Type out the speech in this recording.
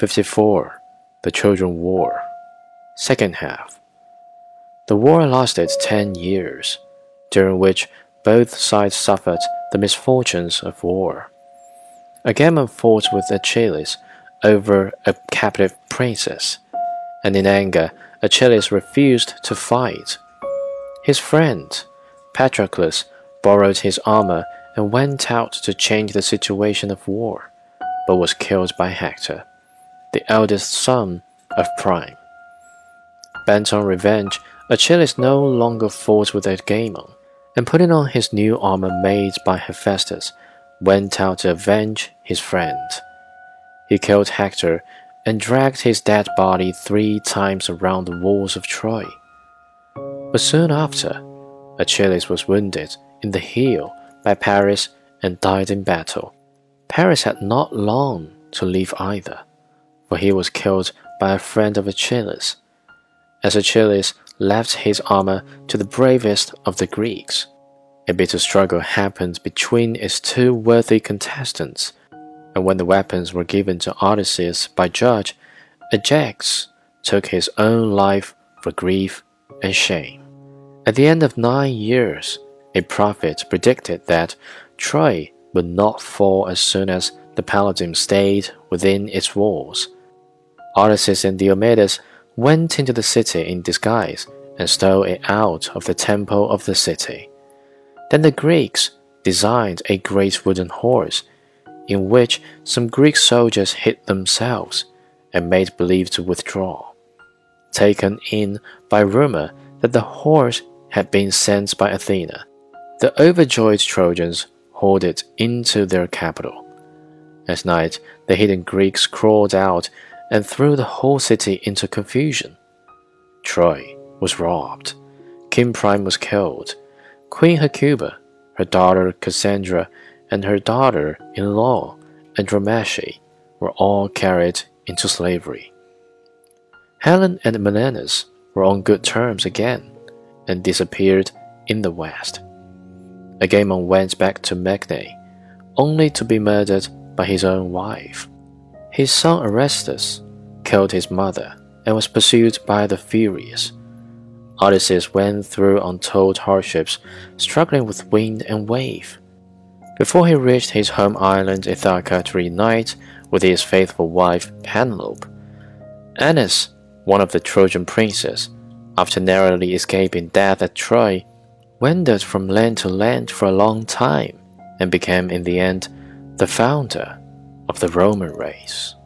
54. The Trojan War. Second half. The war lasted ten years, during which both sides suffered the misfortunes of war. Agamemnon fought with Achilles over a captive princess, and in anger, Achilles refused to fight. His friend, Patroclus, borrowed his armor and went out to change the situation of war, but was killed by Hector the eldest son of Priam. Bent on revenge, Achilles no longer fought with Agamemnon, and putting on his new armor made by Hephaestus, went out to avenge his friend. He killed Hector and dragged his dead body three times around the walls of Troy. But soon after, Achilles was wounded in the heel by Paris and died in battle. Paris had not long to live either for he was killed by a friend of Achilles. As Achilles left his armor to the bravest of the Greeks, a bitter struggle happened between its two worthy contestants, and when the weapons were given to Odysseus by Judge, Ajax took his own life for grief and shame. At the end of nine years, a prophet predicted that Troy would not fall as soon as the Palladium stayed within its walls. Odysseus and Diomedes went into the city in disguise and stole it out of the temple of the city. Then the Greeks designed a great wooden horse, in which some Greek soldiers hid themselves and made believe to withdraw. Taken in by rumor that the horse had been sent by Athena, the overjoyed Trojans hauled it into their capital. At night, the hidden Greeks crawled out and threw the whole city into confusion. Troy was robbed. King Priam was killed. Queen Hecuba, her daughter Cassandra, and her daughter in law Andromache were all carried into slavery. Helen and Menelaus were on good terms again and disappeared in the west. Agamemnon went back to Mycenae, only to be murdered by his own wife. His son Orestes killed his mother and was pursued by the Furies. Odysseus went through untold hardships, struggling with wind and wave. Before he reached his home island Ithaca to reunite with his faithful wife Penelope, Aeneas, one of the Trojan princes, after narrowly escaping death at Troy, wandered from land to land for a long time and became in the end the founder of the Roman race.